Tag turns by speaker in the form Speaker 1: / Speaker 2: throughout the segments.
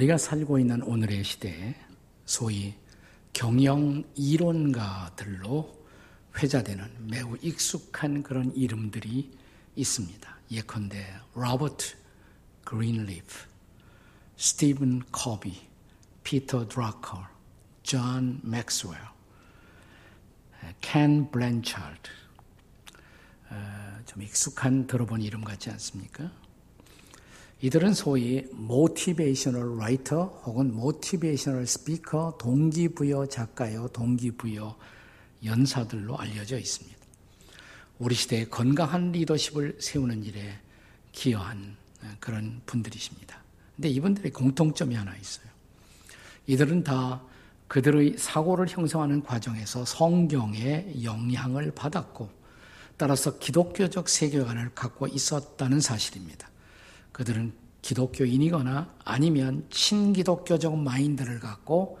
Speaker 1: 우리가 살고 있는 오늘의 시대에 소위 경영 이론가들로 회자되는 매우 익숙한 그런 이름들이 있습니다. 예컨대 로버트 그린리프, 스티븐 코비, 피터 드라커, 존 맥스웰, 켄 블랜차드. 좀 익숙한 들어본 이름 같지 않습니까? 이들은 소위 motivational writer 혹은 motivational speaker, 동기부여 작가요, 동기부여 연사들로 알려져 있습니다. 우리 시대의 건강한 리더십을 세우는 일에 기여한 그런 분들이십니다. 근데 이분들의 공통점이 하나 있어요. 이들은 다 그들의 사고를 형성하는 과정에서 성경의 영향을 받았고 따라서 기독교적 세계관을 갖고 있었다는 사실입니다. 그들은 기독교인이거나 아니면 친기독교적 마인드를 갖고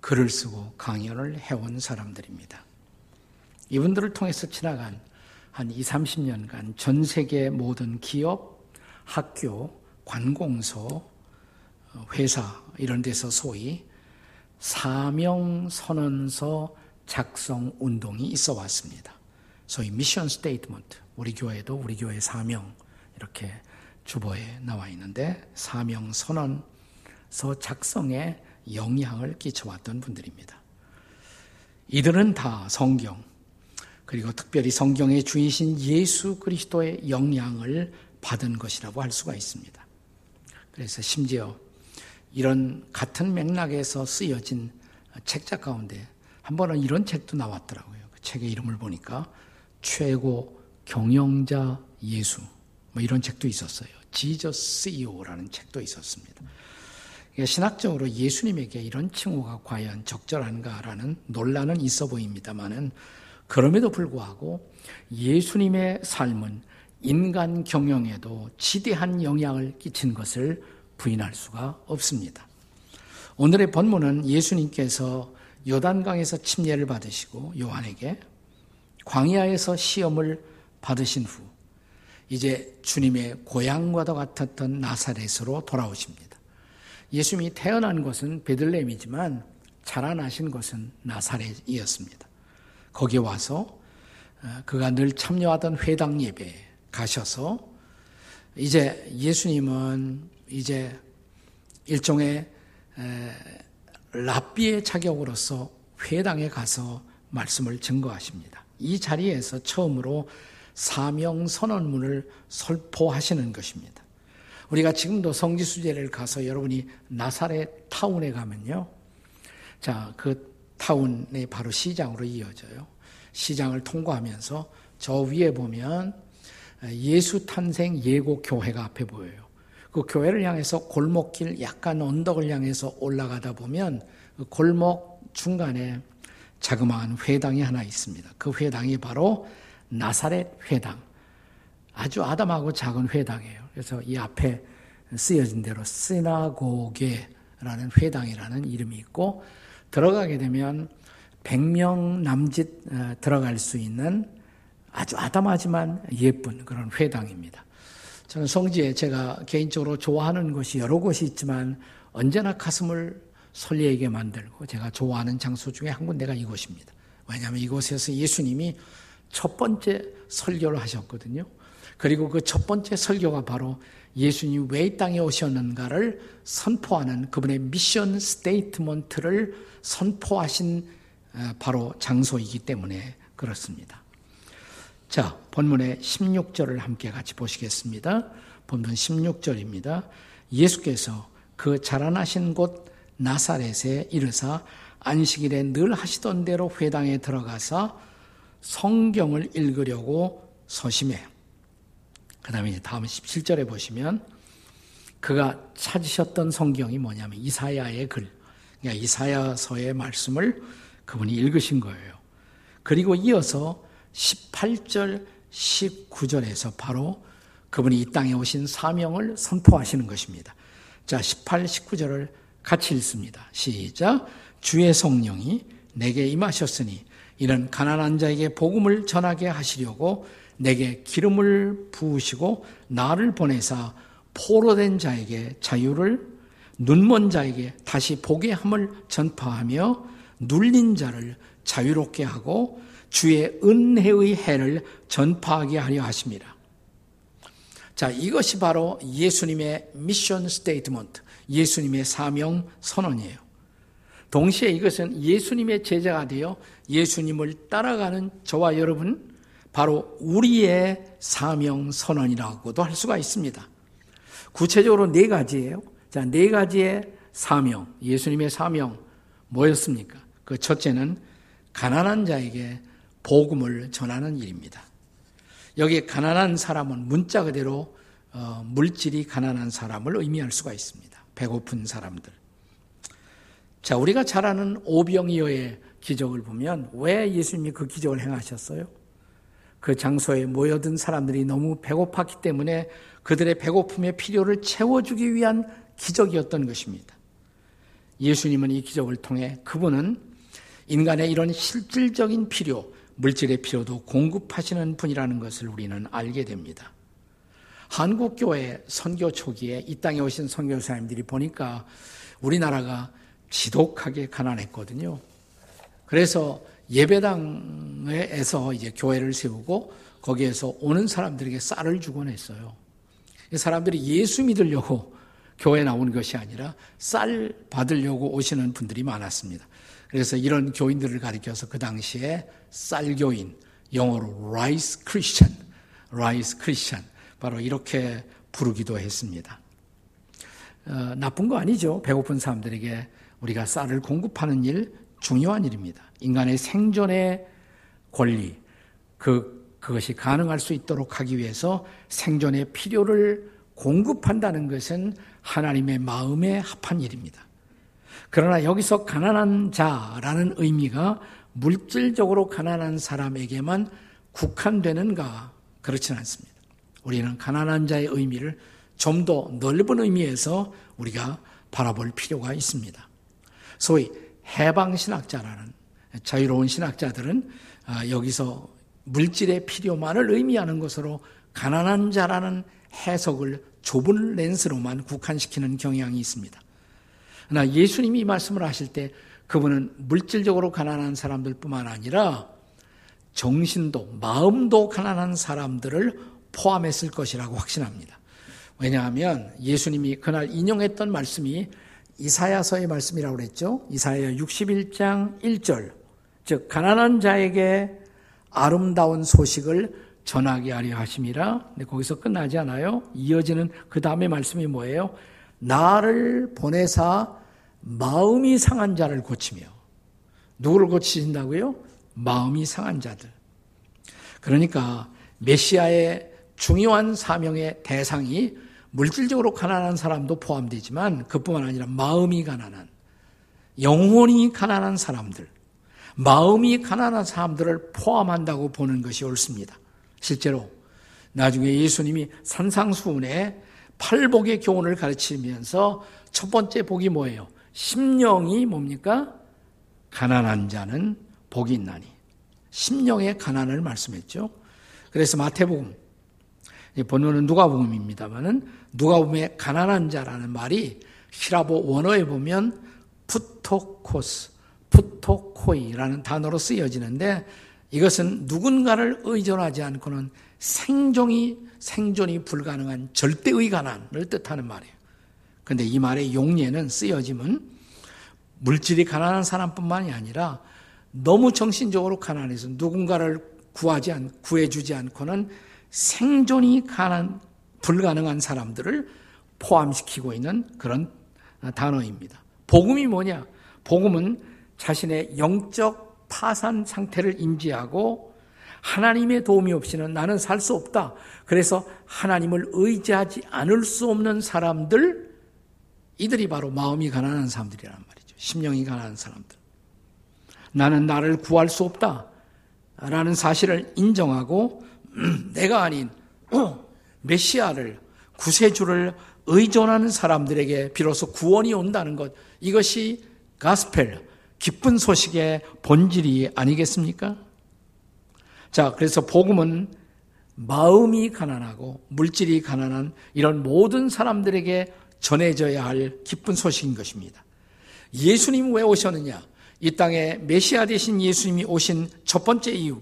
Speaker 1: 글을 쓰고 강연을 해온 사람들입니다. 이분들을 통해서 지나간 한 2, 30년간 전 세계 모든 기업, 학교, 관공서, 회사 이런 데서 소위 사명 선언서 작성 운동이 있어 왔습니다. 소위 mission statement. 우리 교회도 우리 교회 사명 이렇게 주보에 나와 있는데 사명 선언서 작성에 영향을 끼쳐왔던 분들입니다. 이들은 다 성경 그리고 특별히 성경의 주이신 예수 그리스도의 영향을 받은 것이라고 할 수가 있습니다. 그래서 심지어 이런 같은 맥락에서 쓰여진 책자 가운데 한 번은 이런 책도 나왔더라고요. 그 책의 이름을 보니까 최고 경영자 예수 뭐 이런 책도 있었어요. 지저스 CEO라는 책도 있었습니다. 신학적으로 예수님에게 이런 칭호가 과연 적절한가라는 논란은 있어 보입니다만은 그럼에도 불구하고 예수님의 삶은 인간 경영에도 지대한 영향을 끼친 것을 부인할 수가 없습니다. 오늘의 본문은 예수님께서 요단강에서 침례를 받으시고 요한에게 광야에서 시험을 받으신 후 이제 주님의 고향과도 같았던 나사렛으로 돌아오십니다. 예수님이 태어난 곳은 베들레헴이지만 자라나신 곳은 나사렛이었습니다. 거기 와서 어, 그가 늘 참여하던 회당 예배에 가셔서 이제 예수님은 이제 일종의 랍비의 자격으로서 회당에 가서 말씀을 증거하십니다. 이 자리에서 처음으로 사명 선언문을 설포하시는 것입니다. 우리가 지금도 성지수제를 가서 여러분이 나사렛 타운에 가면요. 자, 그 타운이 바로 시장으로 이어져요. 시장을 통과하면서 저 위에 보면 예수 탄생 예고 교회가 앞에 보여요. 그 교회를 향해서 골목길 약간 언덕을 향해서 올라가다 보면 그 골목 중간에 자그마한 회당이 하나 있습니다. 그 회당이 바로 나사렛 회당. 아주 아담하고 작은 회당이에요. 그래서 이 앞에 쓰여진 대로 시나고게라는 회당이라는 이름이 있고 들어가게 되면 100명 남짓 어, 들어갈 수 있는 아주 아담하지만 예쁜 그런 회당입니다. 저는 성지에 제가 개인적으로 좋아하는 곳이 여러 곳이 있지만 언제나 가슴을 설레게 만들고 제가 좋아하는 장소 중에 한 군데가 이곳입니다. 왜냐하면 이곳에서 예수님이 첫 번째 설교를 하셨거든요. 그리고 그 첫 번째 설교가 바로 예수님이 왜 이 땅에 오셨는가를 선포하는 그분의 mission statement를 선포하신 어, 바로 장소이기 때문에 그렇습니다. 자, 본문의 16절을 함께 같이 보시겠습니다. 본문 16절입니다. 예수께서 그 자라나신 곳 나사렛에 이르사 안식일에 늘 하시던 대로 회당에 들어가서 성경을 읽으려고 서심해. 그 다음에 다음 17절에 보시면 그가 찾으셨던 성경이 뭐냐면 이사야의 글, 그러니까 이사야서의 말씀을 그분이 읽으신 거예요. 그리고 이어서 18절, 19절에서 바로 그분이 이 땅에 오신 사명을 선포하시는 것입니다. 자, 18, 19절을 같이 읽습니다. 시작. 주의 성령이 내게 임하셨으니 이런 가난한 자에게 복음을 전하게 하시려고 내게 기름을 부으시고 나를 보내사 포로된 자에게 자유를 눈먼 자에게 다시 보게 함을 전파하며 눌린 자를 자유롭게 하고 주의 은혜의 해를 전파하게 하려 하십니다. 자, 이것이 바로 예수님의 mission statement, 예수님의 사명 선언이에요. 동시에 이것은 예수님의 제자가 되어 예수님을 따라가는 저와 여러분, 바로 우리의 사명 선언이라고도 할 수가 있습니다. 구체적으로 네 가지예요. 자, 네 가지의 사명, 예수님의 사명 뭐였습니까? 그 첫째는 가난한 자에게 복음을 전하는 일입니다. 여기 가난한 사람은 문자 그대로 어, 물질이 가난한 사람을 의미할 수가 있습니다. 배고픈 사람들. 자, 우리가 잘 아는 오병이어의 기적을 보면 왜 예수님이 그 기적을 행하셨어요? 그 장소에 모여든 사람들이 너무 배고팠기 때문에 그들의 배고픔의 필요를 채워주기 위한 기적이었던 것입니다. 예수님은 이 기적을 통해 그분은 인간의 이런 실질적인 필요, 물질의 필요도 공급하시는 분이라는 것을 우리는 알게 됩니다. 한국교회 선교 초기에 이 땅에 오신 선교사님들이 보니까 우리나라가 지독하게 가난했거든요. 그래서 예배당에서 이제 교회를 세우고 거기에서 오는 사람들에게 쌀을 주곤 했어요. 사람들이 예수 믿으려고 교회 나오는 것이 아니라 쌀 받으려고 오시는 분들이 많았습니다. 그래서 이런 교인들을 가리켜서 그 당시에 쌀교인, 영어로 rice Christian, rice Christian, 바로 이렇게 부르기도 했습니다. 어, 나쁜 거 아니죠. 배고픈 사람들에게 우리가 쌀을 공급하는 일 중요한 일입니다. 인간의 생존의 권리, 그, 그것이 가능할 수 있도록 하기 위해서 생존의 필요를 공급한다는 것은 하나님의 마음에 합한 일입니다. 그러나 여기서 가난한 자라는 의미가 물질적으로 가난한 사람에게만 국한되는가? 그렇지는 않습니다. 우리는 가난한 자의 의미를 좀 더 넓은 의미에서 우리가 바라볼 필요가 있습니다. 소위 해방신학자라는 자유로운 신학자들은 아, 여기서 물질의 필요만을 의미하는 것으로 가난한 자라는 해석을 좁은 렌스로만 국한시키는 경향이 있습니다. 그러나 예수님이 이 말씀을 하실 때 그분은 물질적으로 가난한 사람들 뿐만 아니라 정신도 마음도 가난한 사람들을 포함했을 것이라고 확신합니다. 왜냐하면 예수님이 그날 인용했던 말씀이 이사야서의 말씀이라고 그랬죠. 이사야 61장 1절. 즉 가난한 자에게 아름다운 소식을 전하게 하려 하심이라. 근데 거기서 끝나지 않아요. 이어지는 그 다음에 말씀이 뭐예요? 나를 보내사 마음이 상한 자를 고치며 누구를 고치신다고요? 마음이 상한 자들. 그러니까 메시아의 중요한 사명의 대상이 물질적으로 가난한 사람도 포함되지만 그뿐만 아니라 마음이 가난한 영혼이 가난한 사람들, 마음이 가난한 사람들을 포함한다고 보는 것이 옳습니다. 실제로 나중에 예수님이 산상수훈에 팔복의 교훈을 가르치면서 첫 번째 복이 뭐예요? 심령이 뭡니까? 가난한 자는 복이 있나니. 심령의 가난을 말씀했죠. 그래서 마태복음, 본문은 누가복음입니다만은 누가복음의 가난한 자라는 말이 히라보 원어에 보면 푸토코스, 푸토코이라는 단어로 쓰여지는데 이것은 누군가를 의존하지 않고는 생존이 생존이 불가능한 절대의 가난을 뜻하는 말이에요. 근데 이 말의 용례는 쓰여짐은 물질이 가난한 사람뿐만이 아니라 너무 정신적으로 가난해서 누군가를 구하지 않, 구해주지 않고는 생존이 가난, 불가능한 사람들을 포함시키고 있는 그런 단어입니다. 복음이 뭐냐? 복음은 자신의 영적 파산 상태를 인지하고 하나님의 도움이 없이는 나는 살 수 없다. 그래서 하나님을 의지하지 않을 수 없는 사람들, 이들이 바로 마음이 가난한 사람들이란 말이죠. 심령이 가난한 사람들. 나는 나를 구할 수 없다. 라는 사실을 인정하고 내가 아닌 메시아를 구세주를 의존하는 사람들에게 비로소 구원이 온다는 것 이것이 가스펠 기쁜 소식의 본질이 아니겠습니까? 자, 그래서 복음은 마음이 가난하고 물질이 가난한 이런 모든 사람들에게 전해져야 할 기쁜 소식인 것입니다. 예수님 왜 오셨느냐? 이 땅에 메시아 되신 예수님이 오신 첫 번째 이유.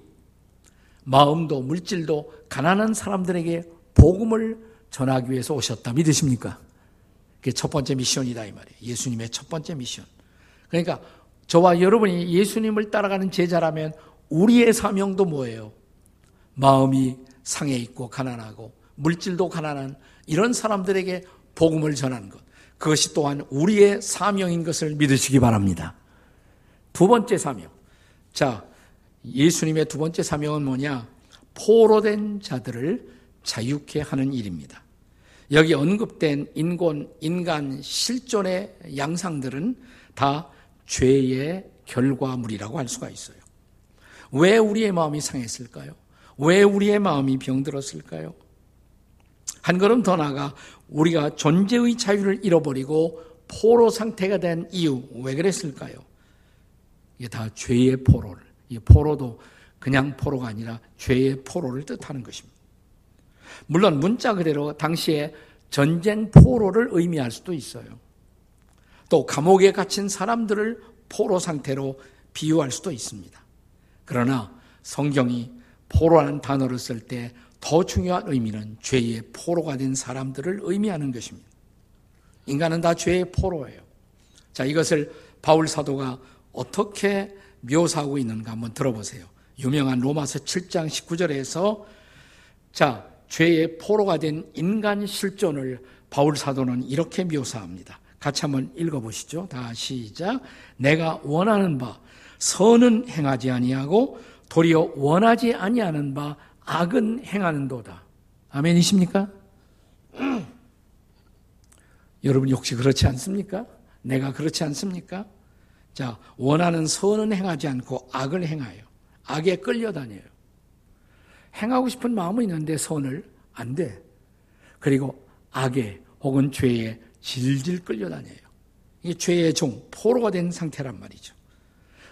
Speaker 1: 마음도 물질도 가난한 사람들에게 복음을 전하기 위해서 오셨다. 믿으십니까? 그게 첫 번째 미션이다 이 말이에요. 예수님의 첫 번째 미션. 그러니까 저와 여러분이 예수님을 따라가는 제자라면 우리의 사명도 뭐예요? 마음이 상해 있고 가난하고 물질도 가난한 이런 사람들에게 복음을 전하는 것. 그것이 또한 우리의 사명인 것을 믿으시기 바랍니다. 두 번째 사명. 자, 예수님의 두 번째 사명은 뭐냐? 포로된 자들을 자유케 하는 일입니다. 여기 언급된 인권, 인간 실존의 양상들은 다 죄의 결과물이라고 할 수가 있어요. 왜 우리의 마음이 상했을까요? 왜 우리의 마음이 병들었을까요? 한 걸음 더 나아가 우리가 존재의 자유를 잃어버리고 포로 상태가 된 이유, 왜 그랬을까요? 이게 다 죄의 포로를, 이 포로도 그냥 포로가 아니라 죄의 포로를 뜻하는 것입니다. 물론 문자 그대로 당시에 전쟁 포로를 의미할 수도 있어요. 또 감옥에 갇힌 사람들을 포로 상태로 비유할 수도 있습니다. 그러나 성경이 포로라는 단어를 쓸 때 더 중요한 의미는 죄의 포로가 된 사람들을 의미하는 것입니다. 인간은 다 죄의 포로예요. 자, 이것을 바울 사도가 어떻게 묘사하고 있는가 한번 들어보세요. 유명한 로마서 7장 19절에서 자, 죄의 포로가 된 인간 실존을 바울 사도는 이렇게 묘사합니다. 같이 한번 읽어보시죠. 다 시작. 내가 원하는 바 선은 행하지 아니하고 도리어 원하지 아니하는 바 악은 행하는도다. 아멘이십니까? 여러분 혹시 그렇지 않습니까? 내가 그렇지 않습니까? 자, 원하는 선은 행하지 않고 악을 행하여 악에 끌려다녀요. 행하고 싶은 마음은 있는데 선을 안 돼. 그리고 악에 혹은 죄에 질질 끌려다녀요. 이 죄의 종, 포로가 된 상태란 말이죠.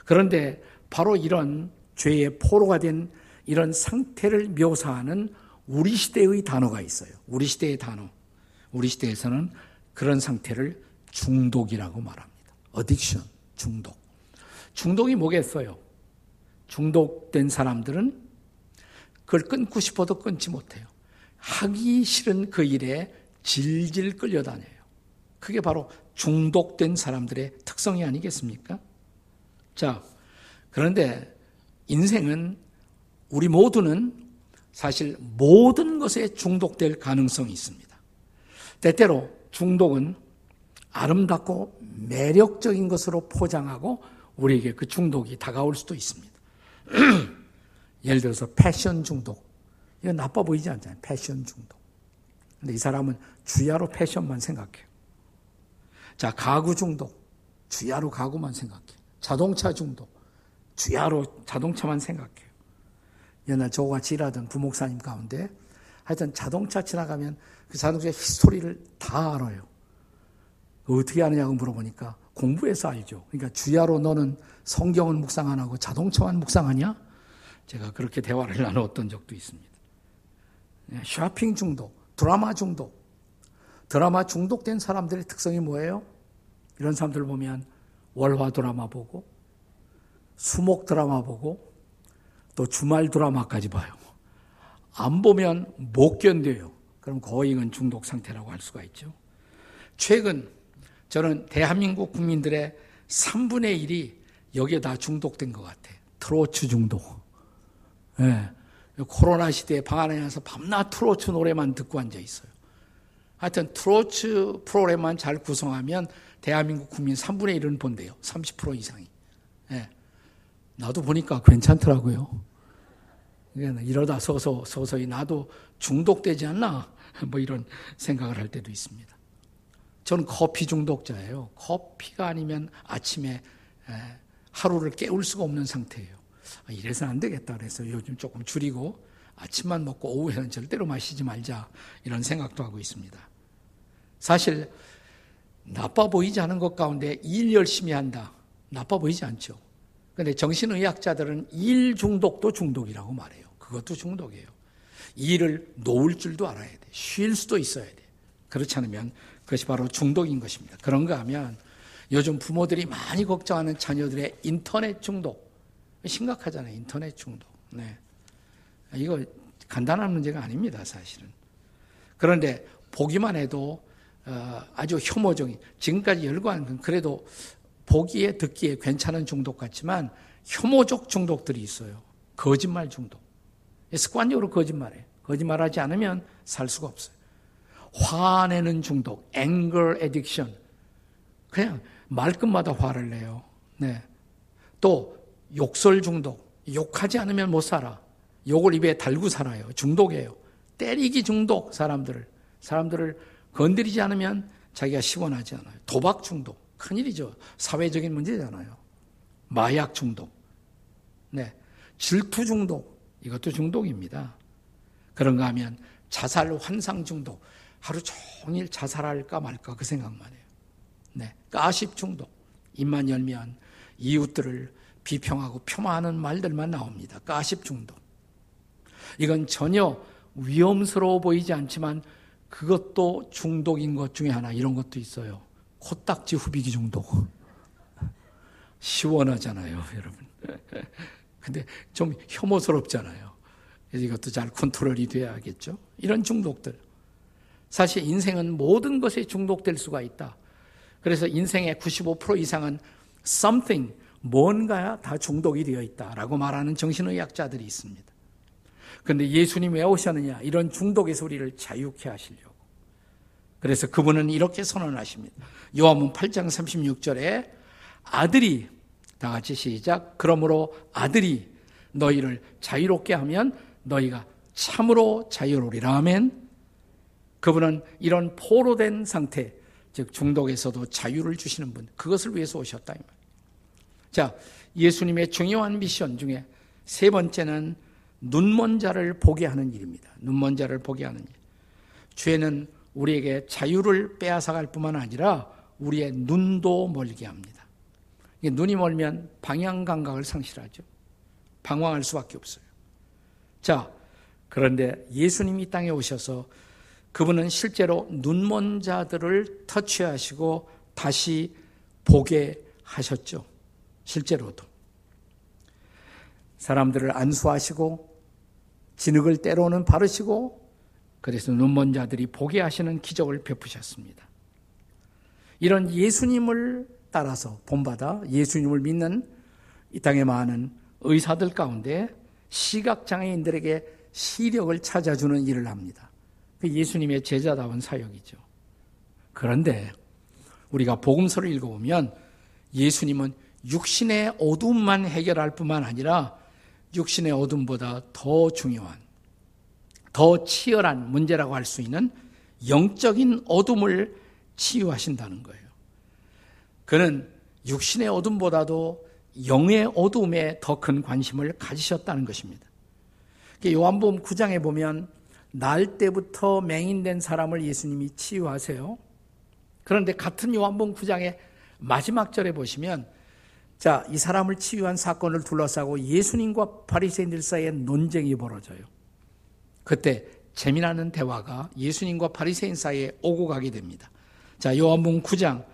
Speaker 1: 그런데 바로 이런 죄의 포로가 된 이런 상태를 묘사하는 우리 시대의 단어가 있어요. 우리 시대의 단어. 우리 시대에서는 그런 상태를 중독이라고 말합니다. 어딕션, 중독. 중독이 뭐겠어요? 중독된 사람들은 그걸 끊고 싶어도 끊지 못해요. 하기 싫은 그 일에 질질 끌려다녀요. 그게 바로 중독된 사람들의 특성이 아니겠습니까? 자, 그런데 인생은 우리 모두는 사실 모든 것에 중독될 가능성이 있습니다. 때때로 중독은 아름답고 매력적인 것으로 포장하고 우리에게 그 중독이 다가올 수도 있습니다. 예를 들어서 패션 중독. 이건 나빠 보이지 않잖아요. 패션 중독. 근데 이 사람은 주야로 패션만 생각해요. 자, 가구 중독. 주야로 가구만 생각해요. 자동차 중독. 주야로 자동차만 생각해요. 옛날 저같이 일하던 부목사님 가운데 하여튼 자동차 지나가면 그 자동차 히스토리를 다 알아요. 어떻게 아느냐고 물어보니까 공부해서 알죠. 그러니까 주야로 너는 성경은 묵상 안 하고 자동차만 묵상하냐? 제가 그렇게 대화를 나누었던 적도 있습니다. 네, 쇼핑 중독, 드라마 중독. 드라마 중독된 사람들의 특성이 뭐예요? 이런 사람들 보면 월화 드라마 보고, 수목 드라마 보고, 또 주말 드라마까지 봐요. 안 보면 못 견뎌요. 그럼 거의 은 중독 상태라고 할 수가 있죠. 최근 저는 대한민국 국민들의 3분의 1이 여기에 다 중독된 것 같아. 트로트 중독. 예. 코로나 시대에 방 안에 와서 밤낮 트로트 노래만 듣고 앉아 있어요. 하여튼 트로트 프로그램만 잘 구성하면 대한민국 국민 3분의 1은 본대요. 30% 이상이. 예. 나도 보니까 괜찮더라고요. 그러니까 이러다 서서, 서서히 나도 중독되지 않나? 뭐 이런 생각을 할 때도 있습니다. 저는 커피 중독자예요. 커피가 아니면 아침에 하루를 깨울 수가 없는 상태예요. 아, 이래서 안 되겠다 그래서 요즘 조금 줄이고 아침만 먹고 오후에는 절대로 마시지 말자 이런 생각도 하고 있습니다. 사실 나빠 보이지 않은 것 가운데 일 열심히 한다. 나빠 보이지 않죠. 근데 정신의학자들은 일 중독도 중독이라고 말해요. 그것도 중독이에요. 일을 놓을 줄도 알아야 돼. 쉴 수도 있어야 돼. 그렇지 않으면 그것이 바로 중독인 것입니다. 그런가 하면 요즘 부모들이 많이 걱정하는 자녀들의 인터넷 중독. 심각하잖아요. 인터넷 중독. 네. 이거 간단한 문제가 아닙니다. 사실은. 그런데 보기만 해도 어, 아주 혐오적인 지금까지 열거한 건 그래도 보기에 듣기에 괜찮은 중독 같지만 혐오적 중독들이 있어요. 거짓말 중독. 습관적으로 거짓말해. 거짓말하지 않으면 살 수가 없어요. 화내는 중독, anger addiction. 그냥 말끝마다 화를 내요. 네. 또 욕설 중독. 욕하지 않으면 못 살아. 욕을 입에 달고 살아요. 중독이에요. 때리기 중독 사람들을 사람들을 건드리지 않으면 자기가 시원하지 않아요. 도박 중독 큰일이죠. 사회적인 문제잖아요. 마약 중독. 네. 질투 중독. 이것도 중독입니다. 그런가 하면 자살 환상 중독. 하루 종일 자살할까 말까 그 생각만 해요. 네. 가십 중독. 입만 열면 이웃들을 비평하고 폄하하는 말들만 나옵니다. 가십 중독. 이건 전혀 위험스러워 보이지 않지만 그것도 중독인 것 중에 하나 이런 것도 있어요. 코딱지 후비기 중독. 시원하잖아요, 여러분. 근데 좀 혐오스럽잖아요. 이것도 잘 컨트롤이 돼야겠죠. 이런 중독들. 사실 인생은 모든 것에 중독될 수가 있다. 그래서 인생의 95% 이상은 something, 뭔가 다 중독이 되어 있다라고 말하는 정신의학자들이 있습니다. 그런데 예수님 왜 오셨느냐? 이런 중독의 소리를 자유케 하시려고. 그래서 그분은 이렇게 선언하십니다. 요한문 8장 36절에 아들이 다 같이 시작. 그러므로 아들이 너희를 자유롭게 하면 너희가 참으로 자유로리라. 아멘. 그분은 이런 포로된 상태, 즉 중독에서도 자유를 주시는 분, 그것을 위해서 오셨다. 자, 예수님의 중요한 미션 중에 세 번째는 눈먼 자를 보게 하는 일입니다. 눈먼 자를 보게 하는 일. 죄는 우리에게 자유를 빼앗아갈 뿐만 아니라 우리의 눈도 멀게 합니다. 눈이 멀면 방향 감각을 상실하죠. 방황할 수밖에 없어요. 자, 그런데 예수님이 땅에 오셔서 그분은 실제로 눈먼 자들을 터치하시고 다시 보게 하셨죠. 실제로도. 사람들을 안수하시고 진흙을 때로는 바르시고 그래서 눈먼 자들이 보게 하시는 기적을 베푸셨습니다. 이런 예수님을 따라서 본받아 예수님을 믿는 이 땅에 많은 의사들 가운데 시각장애인들에게 시력을 찾아주는 일을 합니다. 그 예수님의 제자다운 사역이죠. 그런데 우리가 복음서를 읽어보면 예수님은 육신의 어둠만 해결할 뿐만 아니라 육신의 어둠보다 더 중요한, 더 치열한 문제라고 할 수 있는 영적인 어둠을 치유하신다는 거예요. 그는 육신의 어둠보다도 영의 어둠에 더 큰 관심을 가지셨다는 것입니다. 요한복음 9장에 보면 날 때부터 맹인된 사람을 예수님이 치유하세요. 그런데 같은 요한복음 9장의 마지막 절에 보시면 자, 이 사람을 치유한 사건을 둘러싸고 예수님과 바리새인들 사이에 논쟁이 벌어져요. 그때 재미나는 대화가 예수님과 바리새인 사이에 오고 가게 됩니다. 자, 요한복음 9장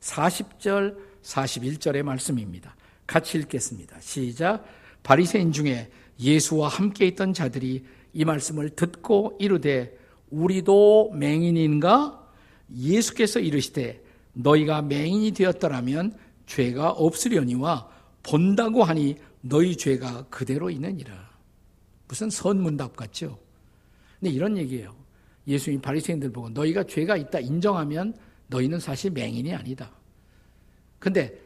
Speaker 1: 40절 41절의 말씀입니다. 같이 읽겠습니다. 시작. 바리새인 중에 예수와 함께 있던 자들이 이 말씀을 듣고 이르되 우리도 맹인인가? 예수께서 이르시되 너희가 맹인이 되었더라면 죄가 없으려니와 본다고 하니 너희 죄가 그대로 있느니라. 무슨 선문답 같죠? 근데 이런 얘기예요. 예수님 바리새인들 보고 너희가 죄가 있다 인정하면 너희는 사실 맹인이 아니다. 근데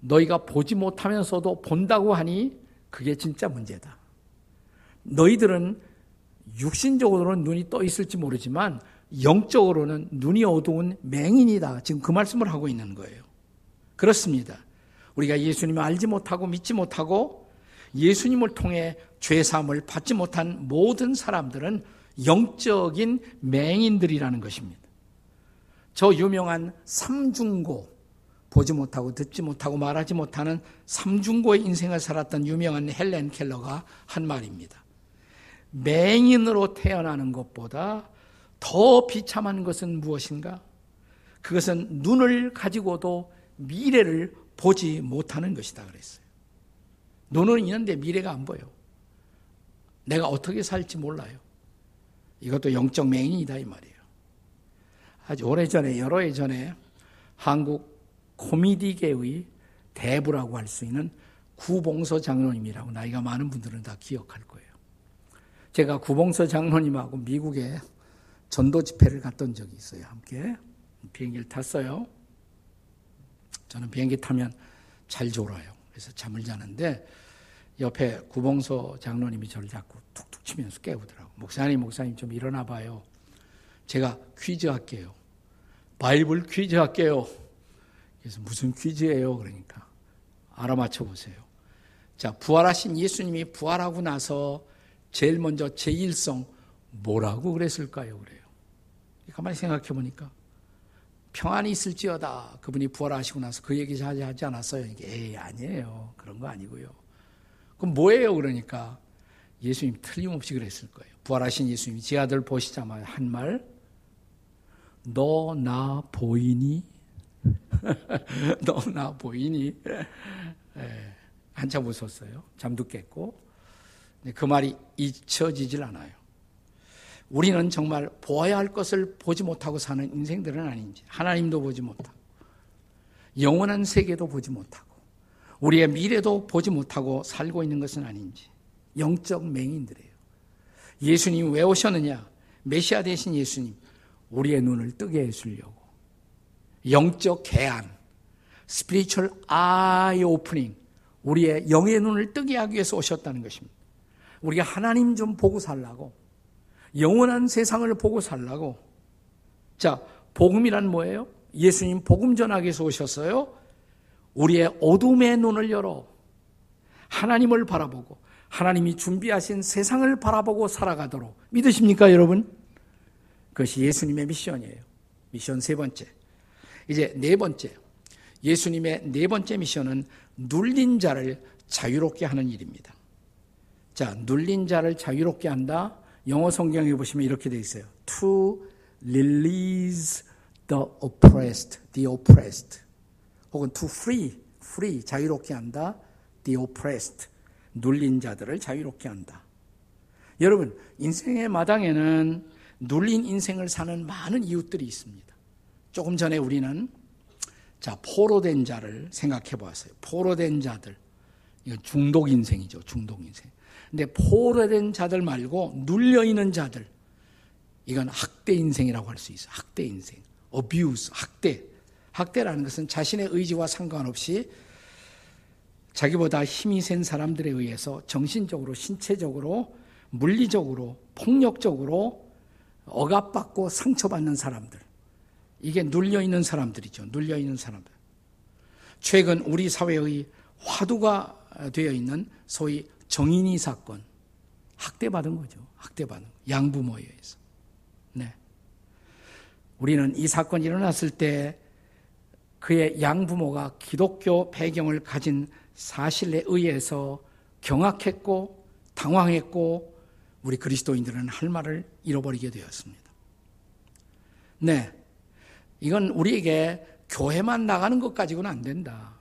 Speaker 1: 너희가 보지 못하면서도 본다고 하니 그게 진짜 문제다. 너희들은 육신적으로는 눈이 떠 있을지 모르지만 영적으로는 눈이 어두운 맹인이다. 지금 그 말씀을 하고 있는 거예요. 그렇습니다. 우리가 예수님을 알지 못하고 믿지 못하고 예수님을 통해 죄사함을 받지 못한 모든 사람들은 영적인 맹인들이라는 것입니다. 저 유명한 삼중고, 보지 못하고 듣지 못하고 말하지 못하는 삼중고의 인생을 살았던 유명한 헬렌 켈러가 한 말입니다. 맹인으로 태어나는 것보다 더 비참한 것은 무엇인가? 그것은 눈을 가지고도 미래를 보지 못하는 것이다 그랬어요. 눈은 있는데 미래가 안 보여. 내가 어떻게 살지 몰라요. 이것도 영적 맹인이다 이 말이에요. 아주 오래전에 여러 해 전에 한국 코미디계의 대부라고 할 수 있는 구봉서 장로님이라고 나이가 많은 분들은 다 기억할 거예요. 제가 구봉서 장로님하고 미국에 전도 집회를 갔던 적이 있어요. 함께 비행기를 탔어요. 저는 비행기 타면 잘 졸아요. 그래서 잠을 자는데 옆에 구봉서 장로님이 저를 자꾸 툭툭 치면서 깨우더라고. 목사님, 목사님 좀 일어나 봐요. 제가 퀴즈 할게요. 바이블 퀴즈 할게요. 그래서 무슨 퀴즈예요? 그러니까 알아맞혀 보세요. 자, 부활하신 예수님이 부활하고 나서 제일 먼저 제1성 뭐라고 그랬을까요? 그래요. 가만히 생각해 보니까 평안이 있을지어다. 그분이 부활하시고 나서 그 얘기 하지 않았어요. 이게 에이, 아니에요. 그런 거 아니고요. 그럼 뭐예요? 그러니까 예수님 틀림없이 그랬을 거예요. 부활하신 예수님이 제 아들 보시자마자 한 말, 너 나 보이니? 너 나 보이니? 예, 한참 웃었어요. 잠도 깼고. 그 말이 잊혀지질 않아요. 우리는 정말 보아야 할 것을 보지 못하고 사는 인생들은 아닌지, 하나님도 보지 못하고, 영원한 세계도 보지 못하고, 우리의 미래도 보지 못하고 살고 있는 것은 아닌지, 영적 맹인들이에요. 예수님 왜 오셨느냐? 메시아 대신 예수님, 우리의 눈을 뜨게 해주려고. 영적 개안, spiritual eye opening, 우리의 영의 눈을 뜨게 하기 위해서 오셨다는 것입니다. 우리가 하나님 좀 보고 살라고, 영원한 세상을 보고 살라고. 자, 복음이란 뭐예요? 예수님 복음 전하기 위해서 오셨어요. 우리의 어둠의 눈을 열어 하나님을 바라보고 하나님이 준비하신 세상을 바라보고 살아가도록 믿으십니까, 여러분? 그것이 예수님의 미션이에요. 미션 세 번째. 이제 네 번째. 예수님의 네 번째 미션은 눌린 자를 자유롭게 하는 일입니다. 자, 눌린 자를 자유롭게 한다. 영어 성경에 보시면 이렇게 돼 있어요. To release the oppressed, the oppressed. 혹은 to free, free, 자유롭게 한다. the oppressed. 눌린 자들을 자유롭게 한다. 여러분, 인생의 마당에는 눌린 인생을 사는 많은 이웃들이 있습니다. 조금 전에 우리는 자, 포로된 자를 생각해 보았어요. 포로된 자들. 이건 중독 인생이죠. 중독 인생. 근데 포로된 자들 말고 눌려 있는 자들. 이건 학대 인생이라고 할 수 있어요. 학대 인생. 어뷰스, 학대. 학대라는 것은 자신의 의지와 상관없이 자기보다 힘이 센 사람들에 의해서 정신적으로, 신체적으로, 물리적으로, 폭력적으로 억압받고 상처받는 사람들. 이게 눌려있는 사람들이죠. 눌려있는 사람들. 최근 우리 사회의 화두가 되어 있는 소위 정인이 사건. 학대받은 거죠. 학대받은. 양부모에 의해서. 네. 우리는 이 사건이 일어났을 때 그의 양부모가 기독교 배경을 가진 사실에 의해서 경악했고 당황했고 우리 그리스도인들은 할 말을 잃어버리게 되었습니다. 네. 이건 우리에게 교회만 나가는 것 가지고는 안 된다.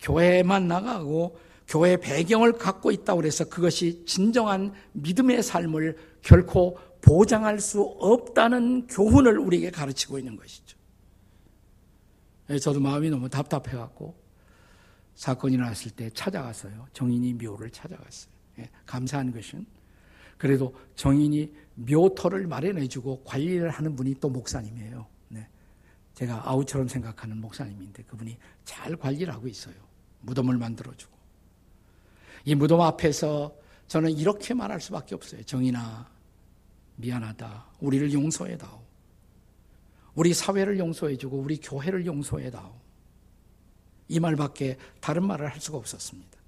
Speaker 1: 교회만 나가고 교회 배경을 갖고 있다고 해서 그것이 진정한 믿음의 삶을 결코 보장할 수 없다는 교훈을 우리에게 가르치고 있는 것이죠. 예, 저도 마음이 너무 답답해갖고 사건이 일어났을 때 찾아갔어요. 정인이 묘를 찾아갔어요. 예, 감사한 것은 그래도 정인이 묘터를 마련해주고 관리를 하는 분이 또 목사님이에요. 네. 제가 아우처럼 생각하는 목사님인데 그분이 잘 관리를 하고 있어요. 무덤을 만들어주고. 이 무덤 앞에서 저는 이렇게 말할 수밖에 없어요. 정인아, 미안하다. 우리를 용서해다오. 우리 사회를 용서해주고 우리 교회를 용서해다오. 이 말밖에 다른 말을 할 수가 없었습니다.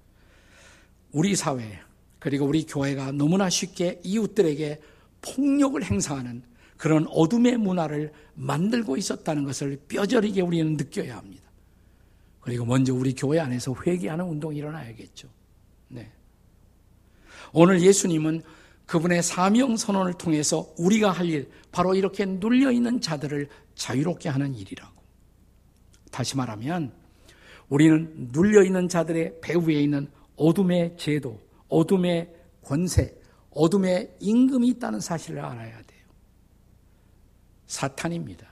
Speaker 1: 우리 사회, 그리고 우리 교회가 너무나 쉽게 이웃들에게 폭력을 행사하는 그런 어둠의 문화를 만들고 있었다는 것을 뼈저리게 우리는 느껴야 합니다. 그리고 먼저 우리 교회 안에서 회개하는 운동이 일어나야겠죠. 네. 오늘 예수님은 그분의 사명 선언을 통해서 우리가 할 일, 바로 이렇게 눌려 있는 자들을 자유롭게 하는 일이라고. 다시 말하면 우리는 눌려 있는 자들의 배후에 있는 어둠의 제도, 어둠의 권세, 어둠의 임금이 있다는 사실을 알아야 돼요. 사탄입니다.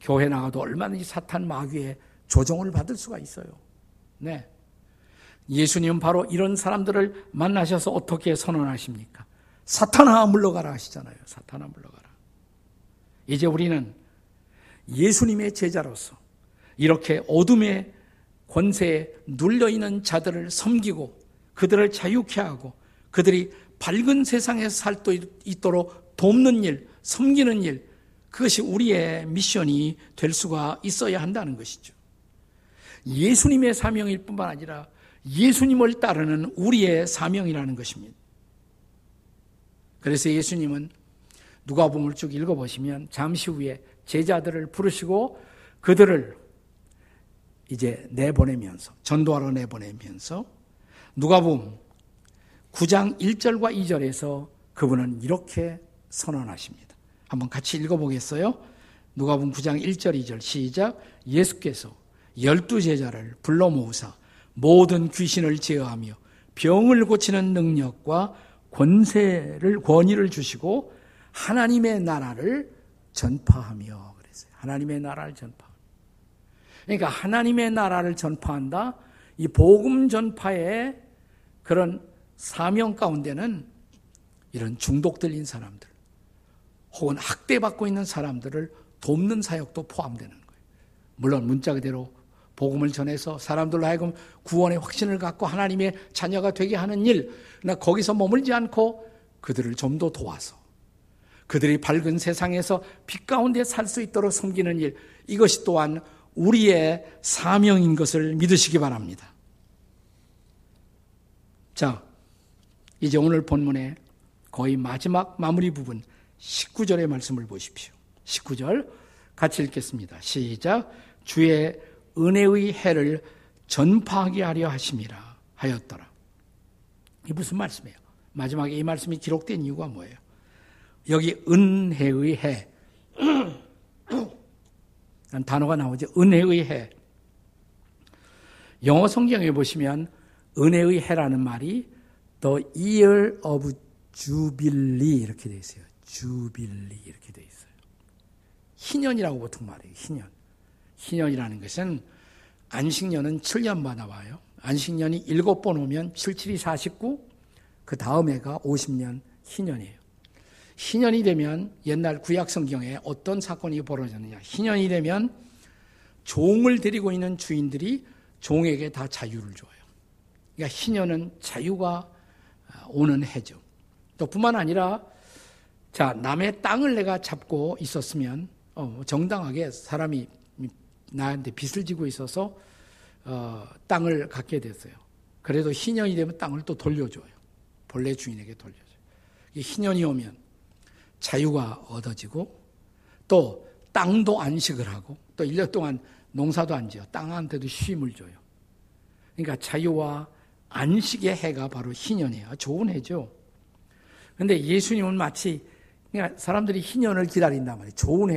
Speaker 1: 교회 나가도 얼마든지 사탄 마귀의 조종을 받을 수가 있어요. 네. 예수님은 바로 이런 사람들을 만나셔서 어떻게 선언하십니까? 사탄아 물러가라 하시잖아요. 사탄아 물러가라. 이제 우리는 예수님의 제자로서 이렇게 어둠의 권세에 눌려 있는 자들을 섬기고 그들을 자유케 하고 그들이 밝은 세상에서 살수 있도록 돕는 일, 섬기는 일, 그것이 우리의 미션이 될 수가 있어야 한다는 것이죠. 예수님의 사명일 뿐만 아니라 예수님을 따르는 우리의 사명이라는 것입니다. 그래서 예수님은 누가복음을 쭉 읽어보시면 잠시 후에 제자들을 부르시고 그들을 이제 내보내면서 전도하러 내보내면서 누가복음 9장 1절과 2절에서 그분은 이렇게 선언하십니다. 한번 같이 읽어보겠어요? 누가복음 9장 1절 2절 시작 예수께서 열두 제자를 불러 모으사 모든 귀신을 제어하며 병을 고치는 능력과 권세를 권위를 주시고 하나님의 나라를 전파하며 그랬어요. 하나님의 나라를 전파. 그러니까 하나님의 나라를 전파한다. 이 복음 전파의 그런 사명 가운데는 이런 중독 들린 사람들, 혹은 학대받고 있는 사람들을 돕는 사역도 포함되는 거예요. 물론 문자 그대로 복음을 전해서 사람들로 하여금 구원의 확신을 갖고 하나님의 자녀가 되게 하는 일, 나 거기서 머물지 않고 그들을 좀 더 도와서 그들이 밝은 세상에서 빛 가운데 살 수 있도록 섬기는 일, 이것이 또한 우리의 사명인 것을 믿으시기 바랍니다. 자, 이제 오늘 본문의 거의 마지막 마무리 부분 19절의 말씀을 보십시오. 19절 같이 읽겠습니다. 시작. 주의 은혜의 해를 전파하게 하려 하심이라 하였더라. 이 무슨 말씀이에요? 마지막에 이 말씀이 기록된 이유가 뭐예요? 여기 은혜의 해. 단어가 나오죠. 은혜의 해. 영어 성경에 보시면 은혜의 해라는 말이 the year of jubilee 이렇게 되어 있어요. 주빌리 이렇게 되어 있어요. 희년이라고 보통 말해요. 희년. 희년이라는 것은 안식년은 7년마다 와요. 안식년이 7번 오면 7, 7이 49, 그 다음 해가 50년 희년이에요. 희년이 되면 옛날 구약 성경에 어떤 사건이 벌어졌느냐. 희년이 되면 종을 데리고 있는 주인들이 종에게 다 자유를 줘요. 그러니까 희년은 자유가 오는 해죠. 또 뿐만 아니라 자, 남의 땅을 내가 잡고 있었으면 어, 정당하게 사람이 나한테 빚을 지고 있어서 어, 땅을 갖게 됐어요. 그래도 희년이 되면 땅을 또 돌려줘요. 본래 주인에게 돌려줘요. 희년이 오면 자유가 얻어지고 또 땅도 안식을 하고 또 1년 동안 농사도 안 지어 땅한테도 쉼을 줘요. 그러니까 자유와 안식의 해가 바로 희년이에요. 좋은 해죠. 근데 예수님은 마치 그러니까 사람들이 희년을 기다린단 말이에요. 좋은 해